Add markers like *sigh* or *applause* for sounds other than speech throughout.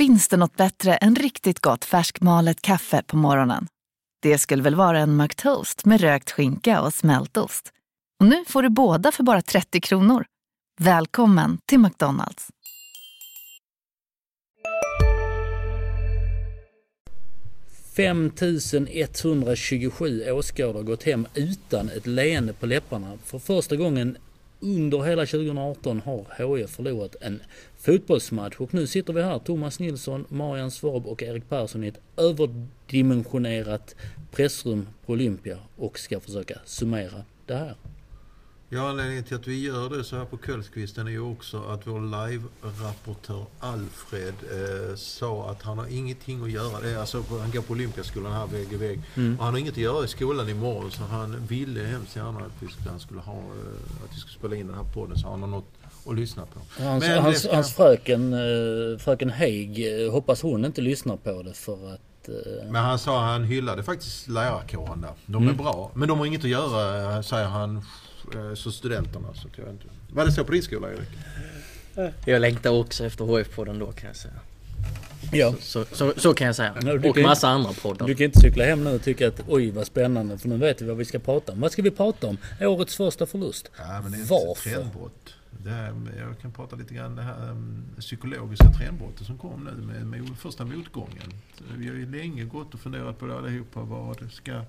Finns det något bättre än riktigt gott färskmalet kaffe på morgonen? Det skulle väl vara en McToast med rökt skinka och smältost. Och nu får du båda för bara 30 kronor. Välkommen till McDonalds. –5127 åskådare gått hem utan ett leende på läpparna. För första gången under hela 2018 har HIF förlorat en fotbollsmatch och nu sitter vi här, Thomas Nilsson, Marian Svab och Erik Persson i ett överdimensionerat pressrum på Olympia och ska försöka summera det här. Ja, anledningen till att vi gör det så här på kvällskvisten är ju också att vår live-rapportör Alfred eh, sa att han har ingenting att göra. Det är alltså, han går på Olympiaskolan här vägg i vägg. Mm. Och han har inget att göra i skolan imorgon så han ville hemskt gärna att vi skulle, han skulle ha, eh, att vi skulle spela in den här podden så han har något att lyssna på. Hans, hans, ska... hans fröken, eh, fröken Haig, eh, hoppas hon inte lyssnar på det för att men han sa han hyllade faktiskt lärarkåren där. De är mm. bra. Men de har inget att göra, säger han Eh, så studenterna. Så jag inte. Var det så på din skola Erik? Jag längtar också efter HF-podden då kan jag säga. Ja. Så, så, så, så kan jag säga. No, och massa inte, andra poddar. Du kan inte cykla hem nu och tycka att oj vad spännande för nu vet vi vad vi ska prata om. Vad ska vi prata om? Årets första förlust. Ja, men det är Varför? Trendbrott. Det här, jag kan prata lite grann om det här um, psykologiska trendbrottet som kom nu med, med första motgången. Vi har ju länge gått och funderat på det allihopa. Vad ska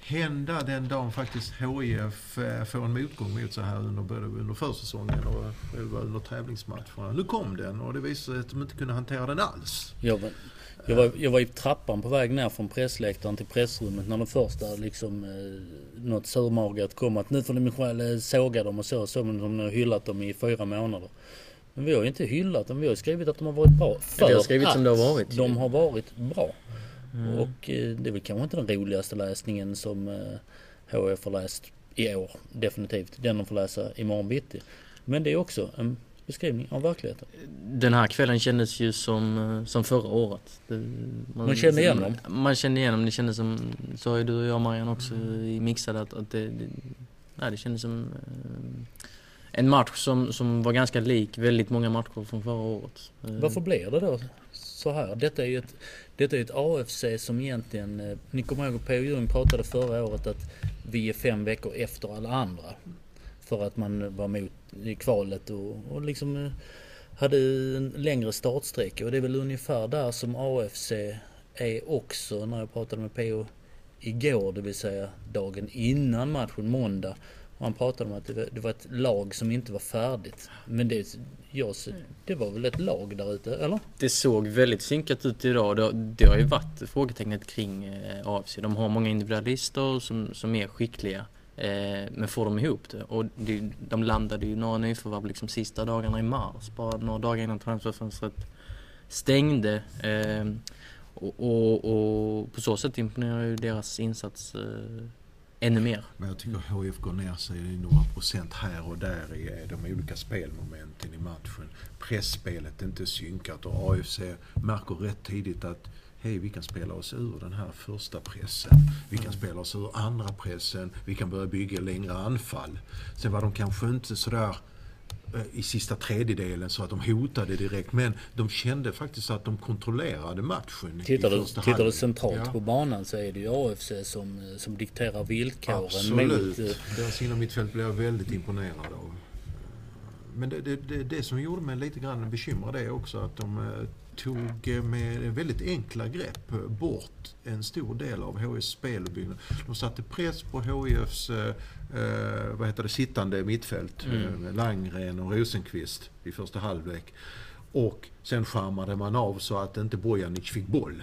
hända den dagen faktiskt HIF eh, får en motgång mot sig här under, både under försäsongen och under tävlingsmatcherna. Nu kom den och det visade sig att de inte kunde hantera den alls. Jag jag var, jag var i trappan på väg ner från pressläktaren till pressrummet när de första liksom eh, något surmagat kom att nu får ni själv eh, såga dem och så. Så men de har hyllat dem i fyra månader. Men vi har ju inte hyllat dem. Vi har skrivit att de har varit bra. För har skrivit som det har varit. De har varit bra. Mm. Och eh, det är väl kanske inte den roligaste läsningen som HF har läst i år. Definitivt. Den de får läsa imorgon bitti. Men det är också en beskrivning av verkligheten. Den här kvällen kändes ju som, eh, som förra året. Det, man, man kände igen dem? Man kände igen dem. Det kändes som, så har ju du och jag Marianne också i mixade att, att det, det, nej, det kändes som en match som, som var ganska lik väldigt många matcher från förra året. Varför blir det då så här? Detta är ju ett, detta är ett AFC som egentligen, eh, ni kommer ihåg att P.O. Ljung pratade förra året att vi är fem veckor efter alla andra. För att man var mot i kvalet och, och liksom eh, hade en längre startsträcka och det är väl ungefär där som AFC är också när jag pratade med P.O. igår, det vill säga dagen innan matchen måndag. Han pratade om att det var ett lag som inte var färdigt. Men det, jag, det var väl ett lag där ute, eller? Det såg väldigt synkat ut idag. Det, det har ju varit frågetecknet kring eh, AFC. De har många individualister som, som är skickliga. Eh, men får de ihop det? Och de, de landade ju några nyförvärv liksom sista dagarna i mars. Bara några dagar innan transferfönstret stängde. Eh, och, och, och, på så sätt imponerar ju deras insats eh, ännu mer. Men jag tycker HIF går ner sig några procent här och där i eh, de olika spelmomenten i matchen. Pressspelet är inte synkat och AFC märker rätt tidigt att hej, vi kan spela oss ur den här första pressen. Vi kan spela oss ur andra pressen. Vi kan börja bygga längre anfall. Sen var de kanske inte sådär Eh, i sista tredjedelen så att de hotade direkt. Men de kände faktiskt att de kontrollerade matchen Tittar du, tittar du centralt ja. på banan så är det ju AFC som, eh, som dikterar villkoren. Absolut. Mot, eh, Deras innermittfält blev jag väldigt imponerad av. Men det, det, det, det som gjorde mig lite grann bekymrad är också att de tog med väldigt enkla grepp bort en stor del av HIFs speluppbyggnad. De satte press på HIFs eh, vad heter det, sittande mittfält. Mm. Eh, Langren och Rosenqvist i första halvlek. Och sen skärmade man av så att inte Bojanic fick boll.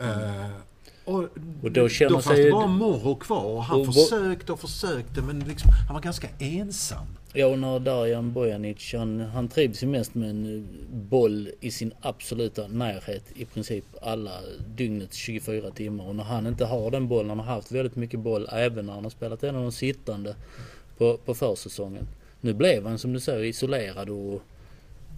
Mm. Eh, och, och då, känner då fanns sig... det bara Morro kvar. Han och försökte och försökte men liksom, han var ganska ensam. Ja, och när Darjan Bojanic, han, han trivs ju mest med en eh, boll i sin absoluta närhet i princip alla dygnets 24 timmar. Och när han inte har den bollen, han har haft väldigt mycket boll även när han har spelat en av de sittande på, på försäsongen. Nu blev han som du säger isolerad och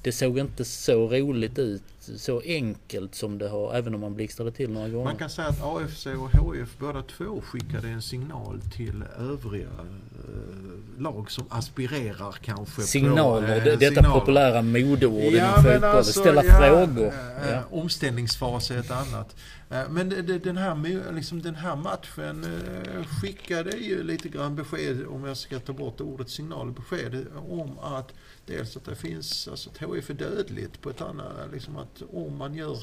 det såg inte så roligt ut, så enkelt som det har, även om man blixtrade till några gånger. Man kan säga att AFC och HF båda två skickade en signal till övriga eh, lag som aspirerar kanske Signaler, på... eh, detta signaler. populära modeord Ja, inom fotboll. alltså, Ställa ja, frågor. eh, Ja. Omställningsfas är ett annat. Eh, Men den här, liksom den här matchen eh, skickade ju lite grann besked, om jag ska ta bort ordet signal, besked om att dels att det finns, alltså att HIF är dödligt på ett annat, liksom att om man gör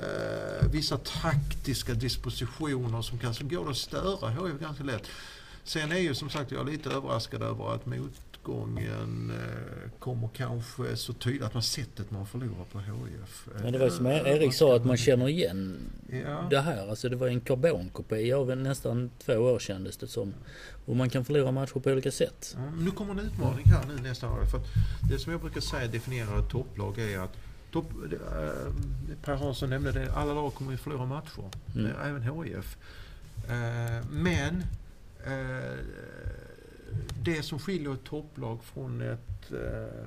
eh, vissa taktiska dispositioner som kan som går att störa HIF ganska lätt. Sen är ju som sagt jag lite överraskad över att motgången eh, kommer kanske så tydligt, att man sättet man förlorar på HIF. Men det var som Erik sa att man känner igen Ja. det här. Alltså det var en karbonkopia av nästan två år kändes det som. Och man kan förlora matcher på olika sätt. Ja, men nu kommer en utmaning här nu nästa år. För att det som jag brukar säga definierar ett topplag är att topp, eh, Per Hansson nämnde det, alla lag kommer ju förlora matcher. Mm. Eh, Även HIF. Eh, Men Eh, det som skiljer ett topplag från ett, eh,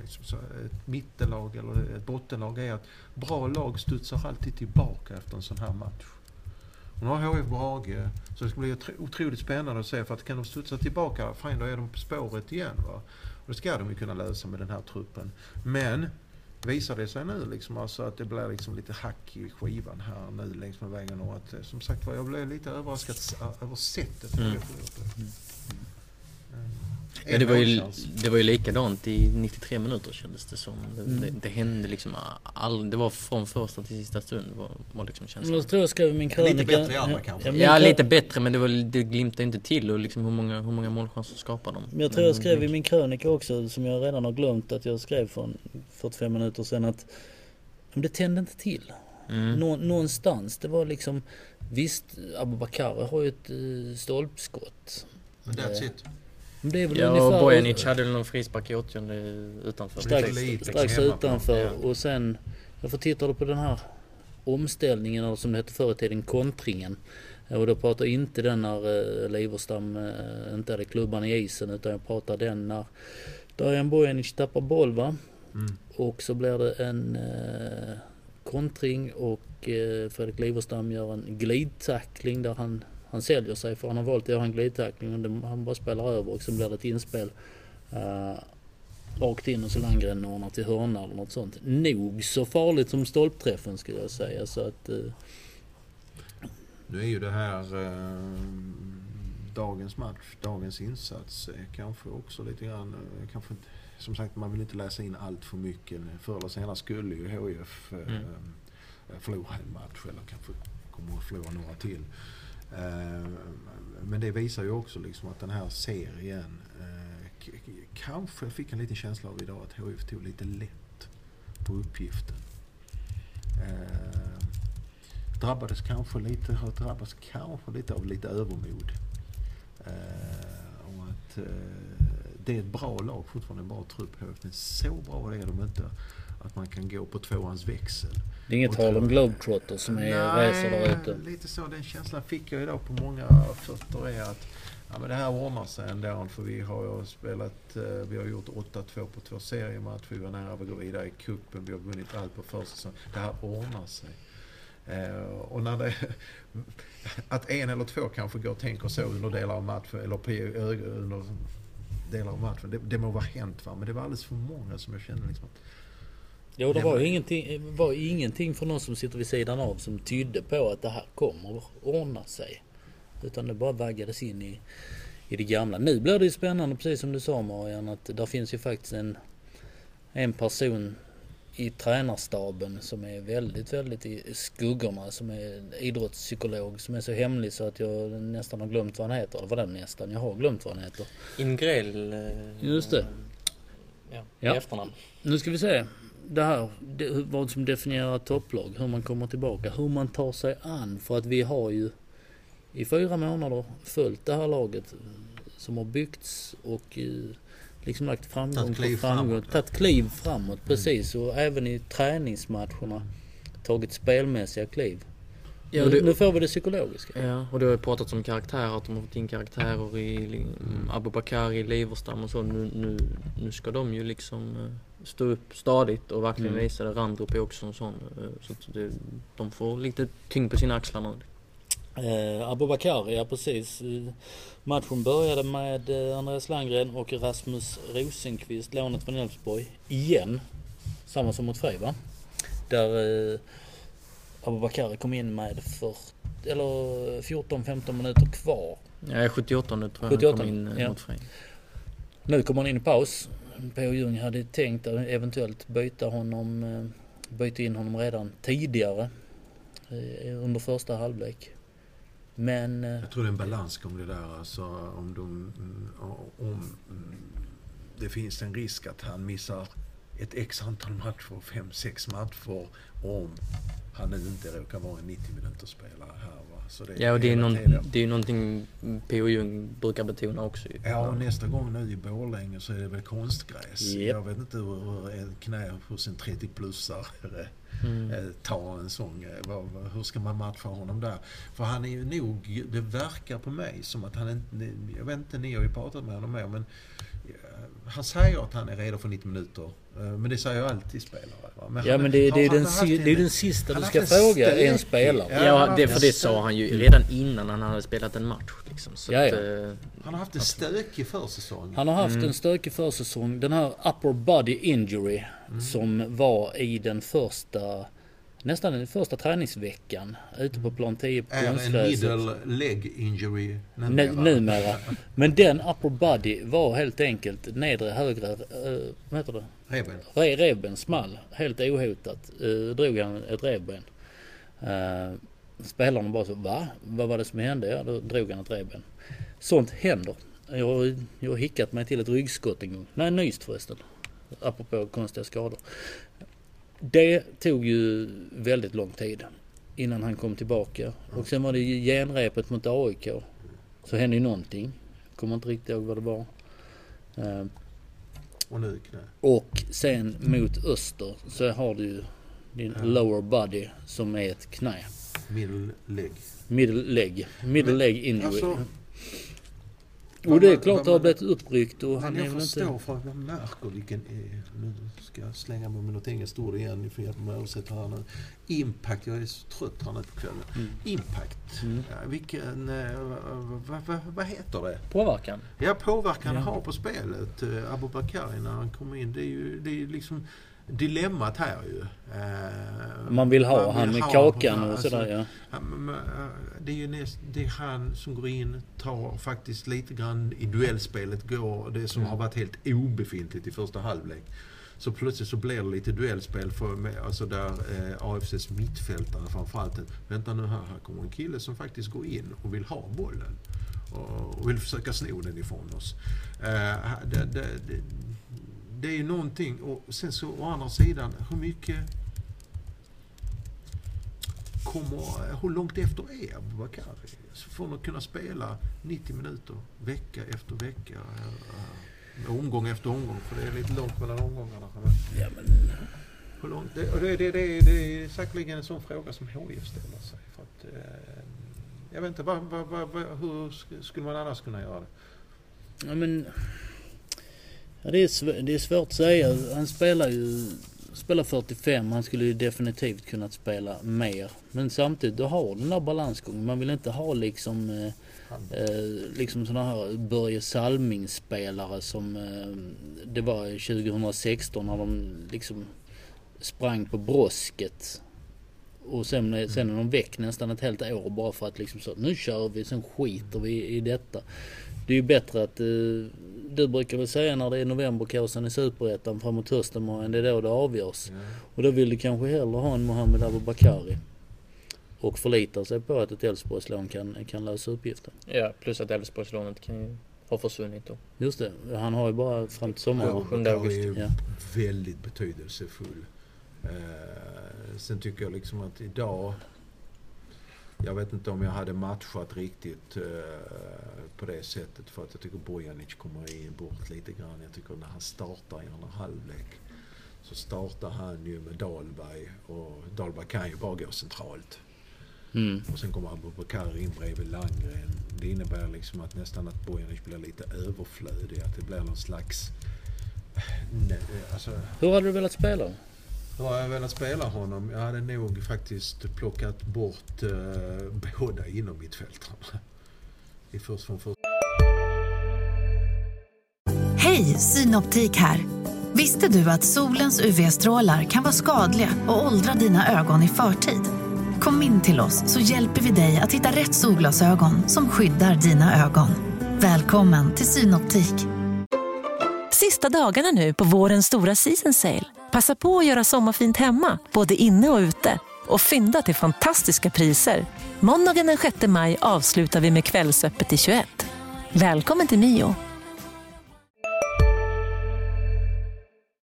liksom så, ett mittenlag eller ett bottenlag är att bra lag studsar alltid tillbaka efter en sån här match. Och nu har HIF Brage, så det ska bli otroligt spännande att se för att kan de studsa tillbaka, fan då är de på spåret igen. Va? Och det ska de ju kunna lösa med den här truppen. Men visar det sig nu liksom alltså att det blir liksom lite hack i skivan här nu längs med vägen och att eh, som sagt var jag blev lite överraskad över sättet Mm. Gjort det. Mm. Ja, det, var ju, det var ju likadant i 93 minuter kändes det som. Det, Mm. det, det hände liksom all, Det var från första till sista stund var, var liksom känslan. jag tror jag skrev min krönika... bättre i andra kanske. Ja, krö- lite bättre men det, var, det glimtade inte till och liksom hur många, hur många målchanser skapar de? Men jag tror jag skrev i min krönika också, som jag redan har glömt att jag skrev för en 45 minuter sedan att men det tände inte till. Mm. Nå, någonstans. Det var liksom, visst Abubakar har ju ett uh, stolpskott. Men that's it. Det är väl Ja, ungefär... och Bojanic hade väl någon frispark i 80 utanför. strax, Lite strax utanför Ja. och sen, jag får titta på den här omställningen eller som det hette förr i tiden, kontringen. Och då pratar jag inte den när uh, Liverstam uh, inte hade klubban i isen utan jag pratar den när Darijan Bojanic tappar boll va. Mm. Och så blir det en uh, kontring och Fredrik Liverstam gör en glidtackling där han, han säljer sig för han har valt att göra en glidtackling och han bara spelar över och så blir det ett inspel. Uh, rakt in och så Landgren ordnar till hörna eller något sånt. Nog så farligt som stolpträffen skulle jag säga. Så att, eh, Nu är ju det här eh, dagens match, dagens insats kanske också lite grann, kanske inte, som sagt man vill inte läsa in allt för mycket. Förr eller senare skulle ju HIF Mm. förlora en match eller kanske kommer att förlora några till. Eh, men det visar ju också liksom att den här serien eh, kanske jag kanske fick en liten känsla av idag att HIF tog lite lätt på uppgiften. Eh, drabbades kanske lite, har drabbats kanske lite av lite övermod. Eh, och att eh, det är ett bra lag, fortfarande en bra trupp. HIF, Men så bra är de inte att man kan gå på tvåans växel. det är inget tal om Globetrotters som är reser där ute. lite så. Den känslan fick jag idag på många fötter är att ja, men det här ordnar sig ändå. För vi har spelat, eh, vi har gjort 8-2 på två seriematcher. Vi var nära att gå vidare i cupen. Vi har vunnit allt på försäsongen. Det här ordnar sig. Eh, och när det, *laughs* att en eller två kanske går och tänker så under delar av matchen, eller på, under delar av matchen. Det, det må vara hänt va, men det var alldeles för många som jag kände liksom att Jo, det Det var var- ju ingenting, var ingenting för någon som sitter vid sidan av som tydde på att det här kommer att ordna sig. Utan det bara vaggades in i, i det gamla. Nu blir det ju spännande, precis som du sa Marian, att där finns ju faktiskt en, en person i tränarstaben som är väldigt, väldigt i skuggorna. Som är idrottspsykolog som är så hemlig så att jag nästan har glömt vad han heter. Eller vad den nästan, jag har glömt vad han heter. Ingrell. eh, Just det. Ja, Ja. efternamn. Nu ska vi se. Det här, det, vad som definierar ett topplag, hur man kommer tillbaka, hur man tar sig an. För att vi har ju i fyra månader följt det här laget som har byggts och eh, liksom lagt framgång Tagit på kliv framgång. Tagit kliv framåt, precis. Och även i träningsmatcherna tagit spelmässiga kliv. Ja, nu, det- nu får vi det psykologiska. Ja, och det har ju pratats om karaktärer, att de har fått in karaktärer i Mm. Abubakar, i Liverstam och så. Nu, nu, nu ska de ju liksom stå upp stadigt och verkligen Mm. visa det. Randrup är också en sån. eh, Så att det, de får lite tyngd på sina axlar nu. Eh, Abubakari, ja precis. Eh, Matchen började med eh, Andreas Landgren och Rasmus Rosenqvist, lånet från Elfsborg. Igen. Samma som mot Frej va? Där eh, Abubakari kom in med för, eller 14-15 minuter kvar. Ja, 78 tror jag 78, han kom in ja. mot Frej. Nu kommer han in i paus. P.O. Jung hade tänkt att eventuellt byta honom, eh, byta in honom redan tidigare eh, under första halvlek. Men eh, Jag tror det är en balansgång det där. Alltså, om, de, mm, om mm, det finns en risk att han missar ett x antal matcher, fem, sex matcher, om han nu inte råkar vara en 90 minuters spelare här. Va? Ja, och det är, någon, det är ju någonting P.O. Jung brukar betona också. Ja, och nästa gång nu i Borlänge så är det väl konstgräs. Japp. Jag vet inte hur ett knä hos en 30-plussare Mm. eh, tar en sån... eh, Hur ska man matcha honom där? För han är ju nog... Det verkar på mig som att han inte... Jag vet inte, ni har ju pratat med honom mer, men... Han säger att han är redo för 90 minuter. eh, Men det säger ju alltid spelare. Men ja han- men det, det, är den, si- det är en- den sista du ska en fråga en spelare. Ja, Ja, det, för det sa han ju redan innan han hade spelat en match. Liksom. Så Ja, att, ja. eh, Han har haft en stökig försäsong. Han har haft Mm. en stökig försäsong. Den här upper body injury som var i den första Nästan den första träningsveckan ute på plan 10 på är en middle leg injury Nu- Numera. Men den upper body var helt enkelt nedre högre, uh, vad heter det? Revben. Re- Revben small, helt ohotat. Uh, drog han ett revben. Uh, spelarna bara så, va? Vad var det som hände? Ja, då drog han ett revben. Sånt händer. Jag har hickat mig till ett ryggskott en gång. Nej, nyst förresten. Apropå konstiga skador. Det tog ju väldigt lång tid innan han kom tillbaka. Och sen var det ju genrepet mot AIK. Så hände ju någonting. Kommer inte riktigt ihåg vad det var. Eh, Och nu knä. och sen mot öster så har du ju din Ja. lower body som är ett knä. Middle leg. Middle leg. Middle Men, leg injury. Alltså, och det är klart det har blivit uppryckt och han är jag väl förstår inte... för att man märker vilken... eh, Nu ska jag slänga mig med något engelskt ord igen. Ni får hjälpa mig att översätta här nu. Impact. Jag är så trött här nu på kvällen. Mm. Impact. Mm. Vilken... eh, Vad vad- vad heter det? påverkan. Ja, påverkan Ja. har på spelet. Uh, Abubakari när han kommer in. Det är ju det är liksom dilemmat här ju. Eh, Man vill ha man han vill med ha kakan och Alltså, sådär ja. Ja, äh, Det är ju näst, det är han som går in, tar faktiskt lite grann i duellspelet, går det som Mm. har varit helt obefintligt i första halvlek. Så plötsligt så blir det lite duellspel för med, alltså där eh, AFCs mittfältare framförallt. Vänta nu här, här kommer en kille som faktiskt går in och vill ha bollen. Och, och vill försöka sno den ifrån oss. Eh, det, det, det, det är ju någonting och sen så å andra sidan, hur mycket kommer, hur långt efter är Abubakari? Så Från att kunna spela 90 minuter vecka efter vecka. eh, Omgång efter omgång, för det är lite långt mellan omgångarna. Ja men, Hur långt? Det, det, det, det, det är säkerligen en sån fråga som HIF ställer sig. För att, eh, jag vet inte, vad, vad, vad, hur sk- skulle man annars kunna göra det? ja, men ja, det, är sv- det är svårt att säga. Han spelar ju spelar 45. Han skulle ju definitivt kunnat spela mer. Men samtidigt, du har den där balansgången. Man vill inte ha liksom eh, Eh, liksom sådana här Börje Salming-spelare som eh, det var 2016 när de liksom sprang på brosket. Och sen, sen är de väck nästan ett helt år bara för att liksom så nu kör vi, sen skiter vi i detta. Det är ju bättre att, eh, du brukar väl säga när det är novemberkåsan i Superettan framåt hösten det är då det avgörs. ja. Och då vill du kanske hellre ha en Mohamed Abubakari. Och förlita sig på att ett Elfsborgslån kan, kan lösa uppgiften. Ja, plus att Elfsborgslånet kan ju ha försvunnit då. Just det, han har ju bara fram till sommaren. Ja, sjunde augusti. är ju Ja. väldigt betydelsefull. Eh, sen tycker jag liksom att idag... Jag vet inte om jag hade matchat riktigt eh, på det sättet för att jag tycker Bojanic kommer in bort lite grann. Jag tycker när han startar i andra halvlek så startar han ju med Dahlberg och Dahlberg kan ju bara gå centralt. Mm. Och sen kommer Abubakar in bredvid Landgren. Det innebär liksom att nästan att Bojanic blir lite överflödig. Att det blir någon slags... Nej, alltså, Hur hade du velat spela? Har jag velat spela honom? Jag hade nog faktiskt plockat bort eh, båda inom mittfältarna. *laughs* I först från först. Hej, Synoptik här. Visste du att solens UV-strålar kan vara skadliga och åldra dina ögon i förtid? Kom in till oss så hjälper vi dig att hitta rätt solglasögon som skyddar dina ögon. Välkommen till Synoptik. Sista dagarna nu på vårens stora season sale. Passa på att göra sommarfint hemma, både inne och ute. Och fynda till fantastiska priser. Måndagen den 6 maj avslutar vi med Kvällsöppet i 21. Välkommen till Mio.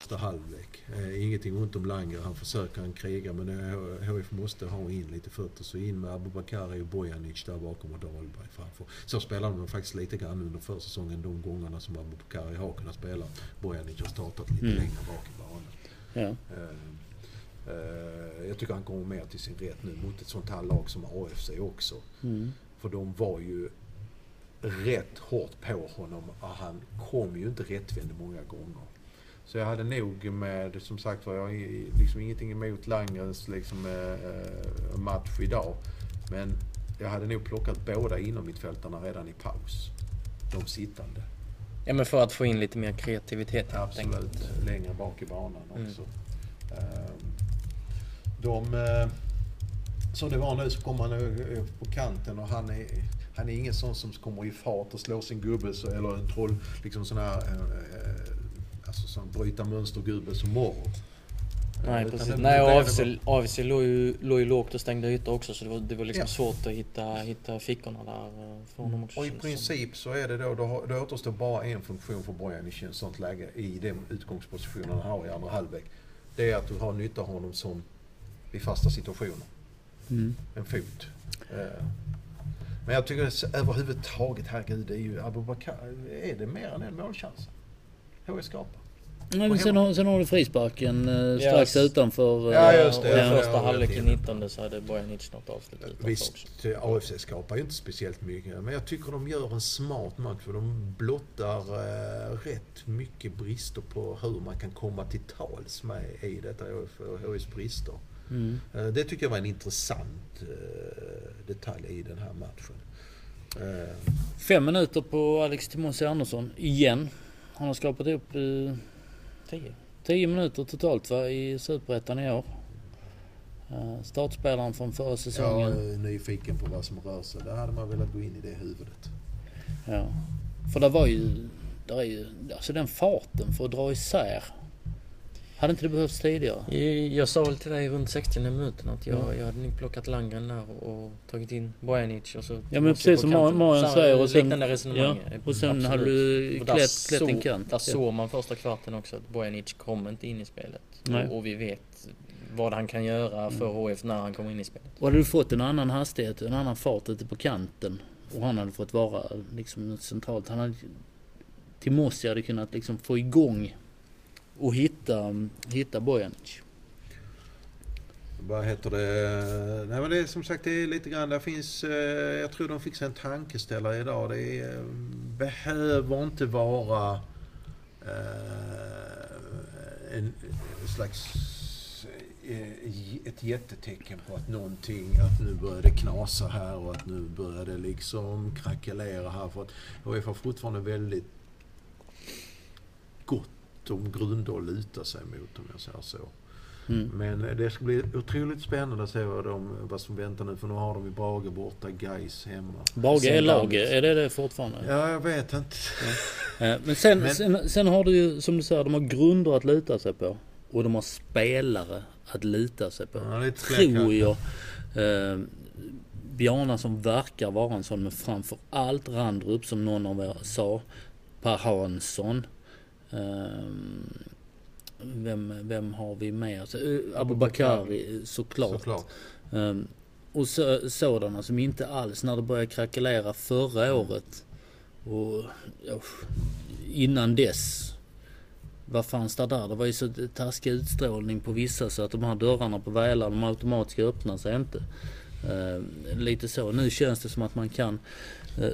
första halvlek. Eh, ingenting ont om Langer, han försöker, han krigar men eh, HIF måste ha in lite fötter. Så in med Abubakari och Bojanic där bakom och Dahlberg framför. Så spelar de faktiskt lite grann under försäsongen de gångerna som Abubakari har kunnat spela. Bojanic har startat lite Mm. längre bak i banan. Ja. Eh, eh, jag tycker han kommer mer till sin rätt nu mot ett sånt här lag som AFC också. Mm. För de var ju rätt hårt på honom och han kom ju inte rättvänd många gånger. Så jag hade nog med, som sagt var, jag har liksom ingenting emot Langrens liksom, eh, match idag. Men jag hade nog plockat båda inom mittfältarna redan i paus. De sittande. Ja men för att få in lite mer kreativitet helt enkelt. Absolut. Längre bak i banan Mm. också. Ehm, De... eh, Som det var nu så kom han eh, på kanten och han är, han är ingen sån som kommer i fart och slår sin gubbe så, eller en troll, liksom sån här, eh, eh, alltså sån bryta mönstergubbe som morgon. Nej precis. det- Nej och AFC, AFC låg ju, låg ju lågt och stängde ytor också så det var, det var liksom Ja. svårt att hitta, hitta fickorna där eh, för honom också. Och i princip så är det då, då, då återstår bara en funktion för Bojanic i ett sånt läge i den utgångspositionen han har i andra halvlek. Det är att du har nytta av honom som i fasta situationer. Mm. En fot. Eh, Men jag tycker överhuvudtaget, herregud, det är ju Abubakar. Är det mer än en målchans? HS skapar. Nej, men sen, har, sen har du frisparken eh, strax Ja, s- utanför. eh, Ja, just det. Och i Ja, första halvlek i ja. 19 så hade Bojanic något avslut utanför också. Visst, AFC skapar ju inte speciellt mycket. Men jag tycker de gör en smart match. För de blottar eh, rätt mycket brister på hur man kan komma till tals med i detta HIs brister. Mm. Eh, det tycker jag var en intressant eh, detalj i den här matchen. Eh, Fem minuter på Alex Timossi Andersson igen. Han har skapat upp eh, 10. 10 minuter totalt va, i Superettan i år. Eh, startspelaren från förra jag säsongen. är nyfiken på vad som rör sig. Där hade man velat gå in i det huvudet. Ja. För det var ju, där är ju, alltså den farten för att dra isär. Hade inte det behövts tidigare? Jag sa väl till dig runt 60 minuten att jag, Ja. jag hade nog plockat Langren där och tagit in Bojanic och så... Ja men precis som Mar- Marian säger och sen, Liknande ja, resonemang. och sen Absolut. hade du Och klätt, klätt en såg- kant. Där Ja. såg man första kvarten också att Bojanic kommer inte in i spelet. Och, och vi vet vad han kan göra för Mm. HF när han kommer in i spelet. Och hade du fått en annan hastighet, en annan fart ute på kanten och han hade fått vara liksom centralt. Han hade, Timossi hade kunnat liksom få igång och hitta, hitta Bojanic. Vad heter det? Nej men det är som sagt det är lite grann, där finns, eh, jag tror de fick sig en tankeställare idag. Det är, eh, behöver inte vara eh, en, en slags eh, ett jättetecken på att någonting, att nu börjar det knasa här och att nu börjar det liksom krackelera här. För att HF har fortfarande väldigt om grunder att luta sig mot om jag säger så. Mm. Men det ska bli otroligt spännande att se vad, de, vad som väntar nu. För nu har de ju Brage borta, Gais hemma. Brage är laget, är det det fortfarande? Ja, jag vet inte. Eh, Men sen, Men- sen, sen har du ju som du säger, de har grunder att luta sig på. Och de har spelare att luta sig på. Ja, Tror jag. Eh, Bjarna som verkar vara en sån, men framför allt Randrup som någon av er sa. Per Hansson. Eh, vem, vem har vi mer? Så, eh, Abubakari såklart. Såklart. Um, och så, sådana som inte alls när det började krackelera förra året och innan dess. Vad fanns det där? Det var ju så taskig utstrålning på vissa så att de här dörrarna på Välar de automatiska öppnar sig inte. Eh, lite så. Nu känns det som att man kan eh,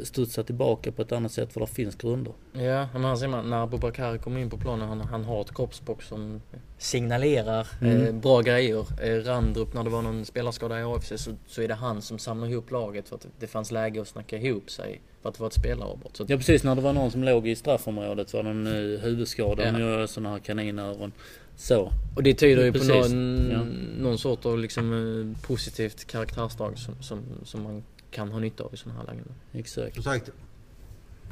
studsa tillbaka på ett annat sätt för det finns grunder. Ja, men han ser man, när Abubakar kommer in på planen, han, han har ett kroppsspråk som signalerar Mm. eh, bra grejer. Eh, Randrup, när det var någon spelarskada i AFC så, så är det han som samlar ihop laget för att det fanns läge att snacka ihop sig. För att det var ett att, Ja precis, när det var någon som låg i straffområdet var någon uh, huvudskada, Ja. nu sådana här kaninöron. Så. och det tyder ju på Precis, någon, ja. någon sort av liksom, eh, positivt karaktärsdrag som, som, som man kan ha nytta av i sådana här lägen. Exakt. Som sagt,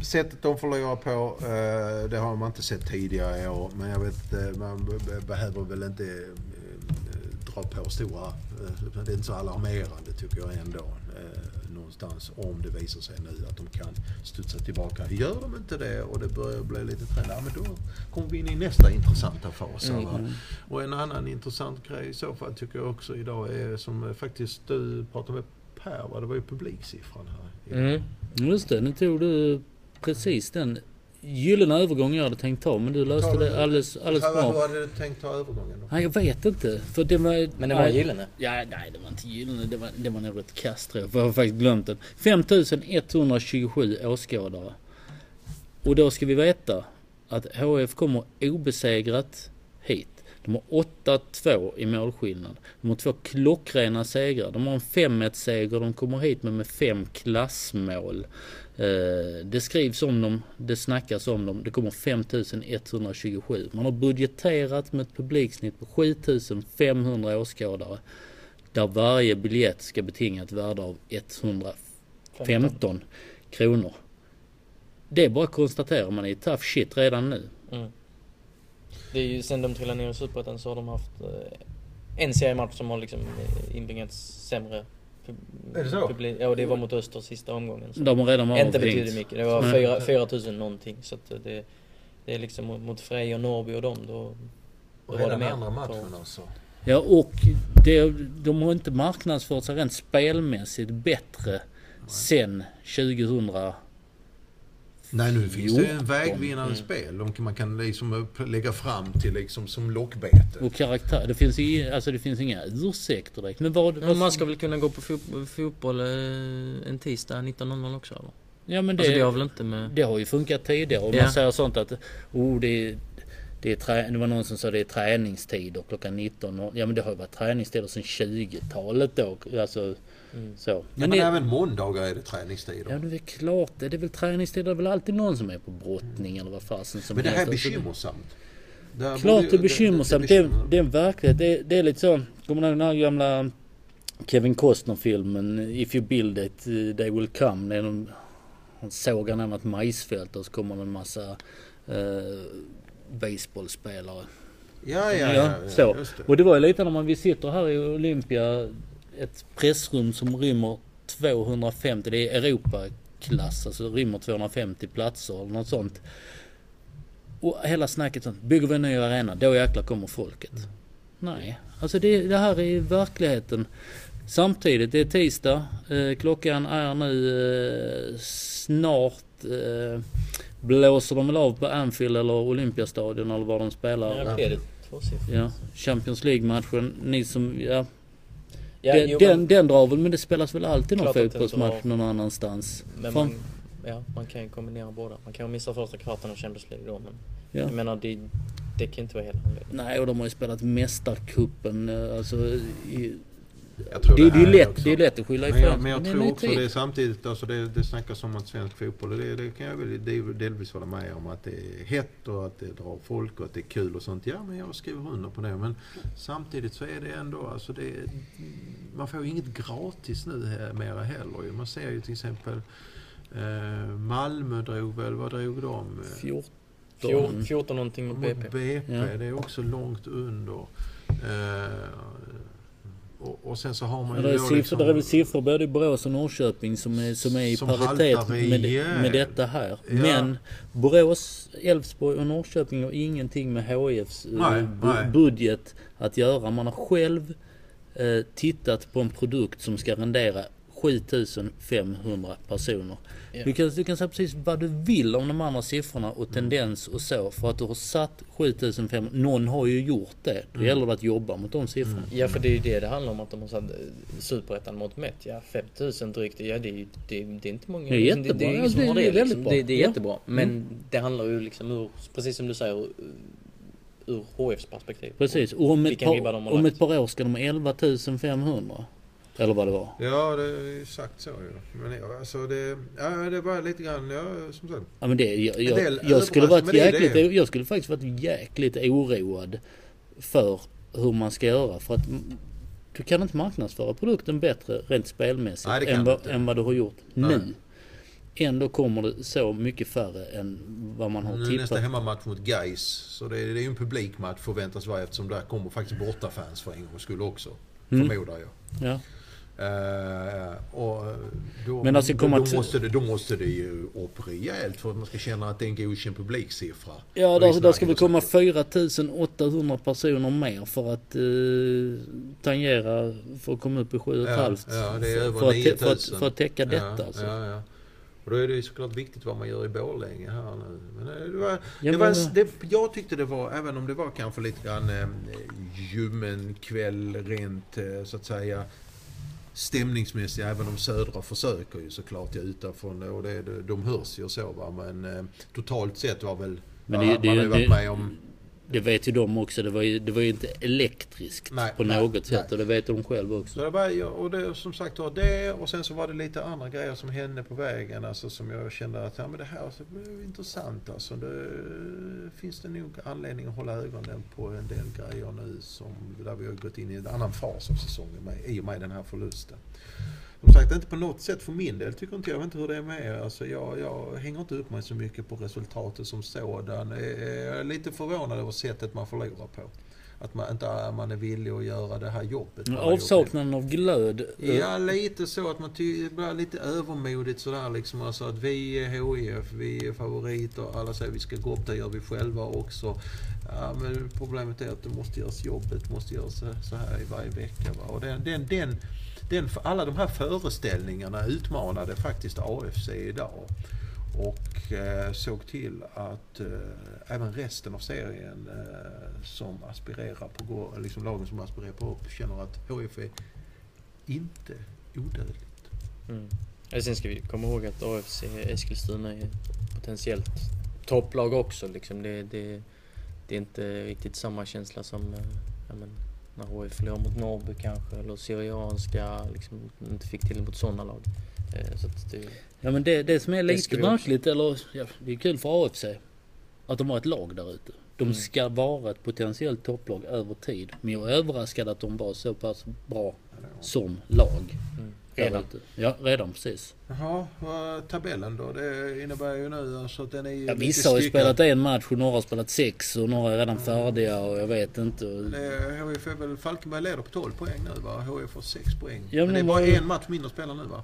sättet de förlorar på, eh, det har man inte sett tidigare i år. Men jag vet, eh, man be- be- behöver väl inte eh, dra på stora... Det är inte så alarmerande tycker jag ändå. Någonstans om det visar sig nu att de kan studsa tillbaka. Gör de inte det och det börjar bli lite trend, men då kommer vi in i nästa intressanta fas. Mm. Och en annan intressant grej i så fall tycker jag också idag är som faktiskt du pratade med Per, va? det var ju publiksiffran här. Mm. Just det, nu tog du precis den gyllene övergång jag hade tänkt ta men du löste det alldeles, alldeles Hur bra. hade du tänkt ta övergången då? Nej jag vet inte. För det var... Men det var nej. gyllene. Ja, nej det var inte gyllene. Det var, det var nog ett kast tror jag. För jag har faktiskt glömt det. 5127 åskådare. Och då ska vi veta att HF kommer obesegrat. De har 8-2 i målskillnad. De har två klockrena segrar. De har en 5-1 seger de kommer hit med med fem klassmål. Eh, det skrivs om dem, det snackas om dem. Det kommer 5127. Man har budgeterat med ett publiksnitt på 7500 åskådare. Där varje biljett ska betinga ett värde av 115 kronor. Det är bara att konstatera, man är i tough shit redan nu. Mm. Det är ju sen de trillade ner i Superettan så har de haft eh, en seriematch som har liksom eh, inbringat sämre Är det så? publik. Ja, och det var mot Öster sista omgången. Så De har redan inte avhängt. betyder mycket. Det var Nej. fyra- 4000 någonting. Så att det, det är liksom mot- Frej och Norrby och dem då, då Och var det redan andra matchen Så- alltså. Ja och det, de har inte marknadsfört sig rent spelmässigt bättre sen 2000. Nej nu finns det en 14. vägvinnande Mm. spel. De kan, man kan liksom lägga fram till liksom som lockbete. Och karaktär. Det finns, i, alltså det finns inga ursäkter direkt. Men vad... Men man ska väl kunna gå på fot- fotboll eh, en tisdag 19.00 också eller? Ja men det, Alltså det har väl inte med... det har ju funkat tidigare. Och Ja. man säger sånt att oh, det, är, det, är trä, det var någon som sa det är träningstider klockan 19. Och, ja men det har ju varit träningstider sedan 20-talet då. Alltså Mm. så. Men, Men, men det, även måndagar är det träningstider. Ja det är klart det. Det är väl träningstider. Det är väl alltid någon som är på brottning eller vad fasen som men det här är. Alltså, bekymmersamt. Det här Klart det är bekymmersamt. Det, är- det är en verklighet. Det, är- det är lite så. Kommer du ihåg den här gamla Kevin Costner-filmen If you build it uh, they will come. Det är någon, han sågar ner ett majsfält och så kommer det en massa uh, baseballspelare. Ja, ja, ja. Ja, så. Det. Och det var ju lite när man, vi sitter här i Olympia, ett pressrum som rymmer 250, det är Europaklass, alltså rymmer 250 platser eller något sånt. Och hela snacket sånt, bygger vi en ny arena, då jäklar kommer folket. Nej, alltså det, det här är verkligheten. Samtidigt, det är tisdag, eh, klockan är nu eh, snart eh, Blåser de väl av på Anfield eller Olympiastadion eller var de spelar? Ja, det? Ja, Champions League-matchen. Ni som, ja. Ja, den, jo, den, den drar väl, men det spelas väl alltid någon fotbollsmatch någon annanstans. Men Fan. man, ja, man kan ju kombinera båda. Man kan ju missa första kvarten av Champions League då men Ja. jag menar det, det kan inte vara hela anledningen. Nej, och de har ju spelat Mästarcupen. eh, Alltså, i, Jag tror det, det, är lätt, också- det är lätt att skylla Men jag, ifrån men jag det är tror också tid. det är samtidigt, alltså det, det snackas om att svensk fotboll, det, det kan jag väl del- delvis hålla med om, att det är hett och att det drar folk och att det är kul och sånt. Ja, men jag skriver under på det. Men samtidigt så är det ändå, alltså det, man får ju inget gratis nu här, mera heller. Man ser ju till exempel eh, Malmö drog väl, vad drog de? Eh, 14. Fjor- 14 någonting mot BP. BP, Ja. det är också långt under. Eh, och, och sen så har man Ja, ju det, är siffror, liksom- det är väl siffror både i Borås och Norrköping som är, som är i Som paritet med, med detta här. Ja. Men Borås, Elfsborg och Norrköping har ingenting med HIFs eh, Nej, bu- nej. budget att göra. Man har själv eh, tittat på en produkt som ska rendera 7500 personer. Ja. Du, kan, du kan säga precis vad du vill om de andra siffrorna och tendens och så. För att du har satt 7500. Någon har ju gjort det. Då gäller det att jobba mot de siffrorna. Ja för det är ju det det handlar om att de har satt eh, superettan mot mätt. Ja 5000 drygt, ja det är, det, det är inte många. Det är liksom, jättebra. Det, det är Ja, ingen som det är det, liksom. det, det är Ja. jättebra. Men det handlar ju liksom ur, precis som du säger, ur, HFs perspektiv. Precis. Och om ett, par, om ett par år ska de ha 11 500. Eller vad det var. Ja, det är sagt så ju. Men alltså det, ja, det var lite grann, ja, som sagt. Ja, men det, jag, jag, del jag, skulle varit men det är jäkligt, det. jag skulle faktiskt varit jäkligt oroad för hur man ska göra. För att du kan inte marknadsföra produkten bättre rent spelmässigt Nej, än, vad, än vad du har gjort Nej. nu. Ändå kommer det så mycket färre än vad man har Nu är nästa tippat. hemmamatch mot Gais Så det är, det är ju en publikmatch förväntas vara eftersom där kommer faktiskt bortafans för en gångs skull också. Mm. Förmodar jag. Ja. Eh, då, Men alltså då, till- måste det, då måste det ju upp rejält för att man ska känna att det är en godkänd publiksiffra. Ja, där, där ska vi komma så. 4800 personer mer för att eh, tangera, för att komma upp i 7 Ja, 500. ja, det är över för, att, te- 9000. för, att, för att täcka detta ja, alltså. Ja, ja. Och då är det ju såklart viktigt vad man gör i Borlänge här nu. Men eh, det var, Ja, det var en, det, jag tyckte det var, även om det var kanske lite grann eh, ljummen kväll rent eh, så att säga stämningsmässigt, även om Södra försöker ju såklart ja, utanför och det, de hörs ju och så va. Men eh, totalt sett var väl, Men ja, det- det- man har ju varit det- med om Det vet ju de också. Det var ju, det var ju inte elektriskt Nej, på nej, något sätt. nej. Och det vet de själva också. Så det var, och det, som sagt var det och sen så var det lite andra grejer som hände på vägen alltså som jag kände att ja, men det här så blev intressant alltså. Det finns det nog anledning att hålla ögonen på en del grejer nu som där vi har gått in i en annan fas av säsongen med, i och med den här förlusten. Som sagt, inte på något sätt för min del tycker inte jag, jag vet inte hur det är med er. alltså, jag, jag hänger inte upp mig så mycket på resultatet som sådan. Jag är lite förvånad över sättet man förlorar på. Att man inte man är villig att göra det här jobbet. Avsaknaden av glöd. eh, Ja, lite så att man ty- blir lite övermodigt sådär liksom. Alltså att vi är HIF, vi är favoriter. Alla säger vi ska gå upp, det gör vi själva också. Ja, men problemet är att det måste göras jobbet, måste göras så- så här i varje vecka. Va? Och den, den, den, den, alla de här föreställningarna utmanade faktiskt AFC idag. Och eh, såg till att eh, även resten av serien eh, som aspirerar på liksom lagen som aspirerar på upp känner att HIF är inte odödligt. Mm. Ja, sen ska vi komma ihåg att AFC Eskilstuna är potentiellt topplag också. Liksom. Det, det, det är inte riktigt samma känsla som eh, ja, men, när HIF förlorade mot Norrby kanske eller Syrianska. Liksom, inte fick till mot sådana lag. Eh, Så att det, Ja men det, det som är lite märkligt, eller ja, det är kul för AFC. Att de har ett lag där ute. De Mm. ska vara ett potentiellt topplag över tid. Men jag är överraskad att de var så pass bra som lag. Mm. Redan. Ja, redan precis. Jaha, tabellen då? Det innebär ju nu alltså att den är Ja, vissa har ju spelat en match och några har spelat sex och några är redan färdiga och jag vet inte. HIF är väl, Falkenberg leder på 12 poäng nu va? HIF har 6 poäng. Ja, men det är men bara en match mindre att spela nu va?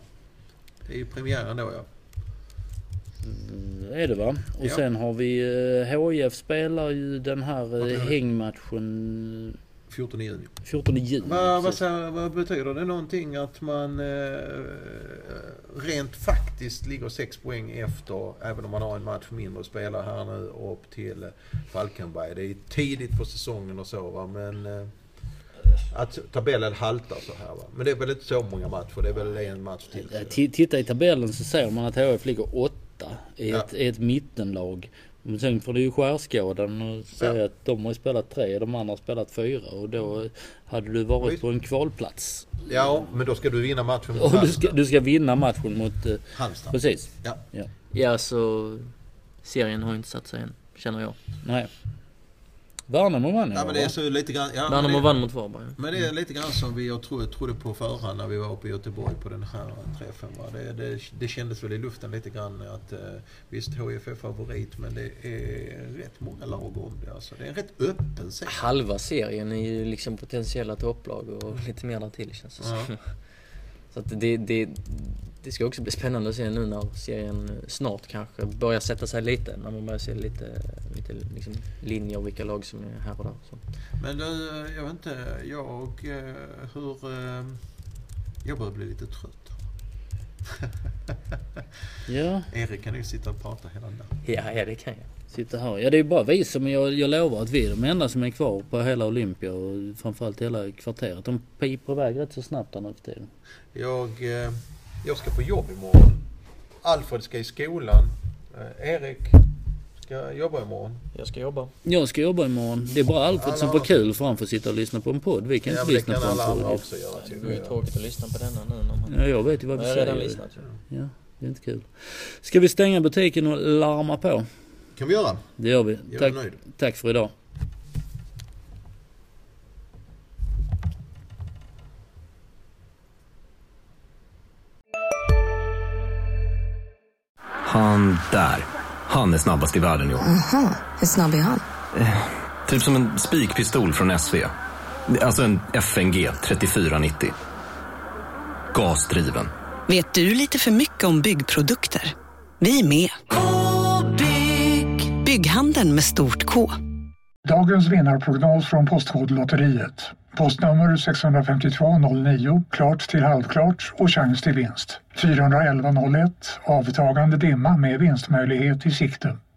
Det är ju premiären då ja. Mm, är det va? Och Ja. sen har vi eh, HIF spelar ju den här eh, det? hängmatchen 14 juni. 14 juni. Vad, vad, vad betyder det någonting att man eh, rent faktiskt ligger 6 poäng efter, även om man har en match mindre att spela här nu, upp till Falkenberg. Det är tidigt på säsongen och så va, men eh, att tabellen haltar så här va. Men det är väl inte så många matcher, det är väl en match till. Ja, ti- Titta i tabellen så ser man att HF ligger åtta i Ja. ett, i ett mittenlag. Men sen får du ju skärskådan och säga Ja. att de har spelat tre, de andra har spelat fyra och då hade du varit Visst. på en kvalplats. Ja, men då ska du vinna matchen mot Och du ska, du ska vinna matchen mot... eh, Halmstad. Precis. Ja. ja. Ja, så serien har ju inte satt sig än, känner jag. Nej. Värnamo vann Ja, men det är så lite grann... Ja, men Värnamo det- vann mot Varberg. Men det är lite grann som vi jag trodde, trodde på förhand när vi var uppe i Göteborg på den här träffen. Va? Det, det, det kändes väl i luften lite grann att eh, visst HIF är favorit men det är rätt många lag om det. Alltså. Det är en rätt öppen serie. Halva serien är ju liksom potentiella topplag och lite mer därtill känns det Ja. som. Så att det, det, det ska också bli spännande att se nu när serien snart kanske börjar sätta sig lite. När man börjar se lite, lite liksom linjer och vilka lag som är här och där. Så. Men du, jag vet inte, jag... eh, Hur... eh, Jag börjar bli lite trött. Ja, *laughs* Erik kan ju sitta och prata hela dagen. Ja, ja det kan jag. Sitta här. Ja det är bara vi som, jag, jag lovar att vi är de enda som är kvar på hela Olympia och framförallt hela kvarteret. De piper iväg rätt så snabbt här nu för tiden. Jag, eh, jag ska på jobb imorgon. Alfred ska i skolan. Eh, Erik ska jobba imorgon. Jag ska jobba. Jag ska jobba imorgon. Det är bara Alfred som får kul för han får sitta och lyssna på en podd. Vi kan Ja, inte lyssna kan på en alla podd. också göra. Det vore ju tråkigt att lyssna på denna nu när man... Ja, jag vet ju vad vi Jag har redan säger. lyssnat. Ja, det är inte kul. Ska vi stänga butiken och larma på? Kan vi göra. Det gör vi. Jag Tack, tack för idag. Han där. Han är snabbast i världen, jo. Hur snabb är han? Typ som en spikpistol från SV. Alltså en FNG 3490. Gasdriven. Vet du lite för mycket om byggprodukter? Vi är med. Bygghandeln med stort K. Dagens vinnarprognos från Postkodlotteriet. Postnummer 65209, klart till halvklart och chans till vinst. 41101, avtagande dimma med vinstmöjlighet i sikte.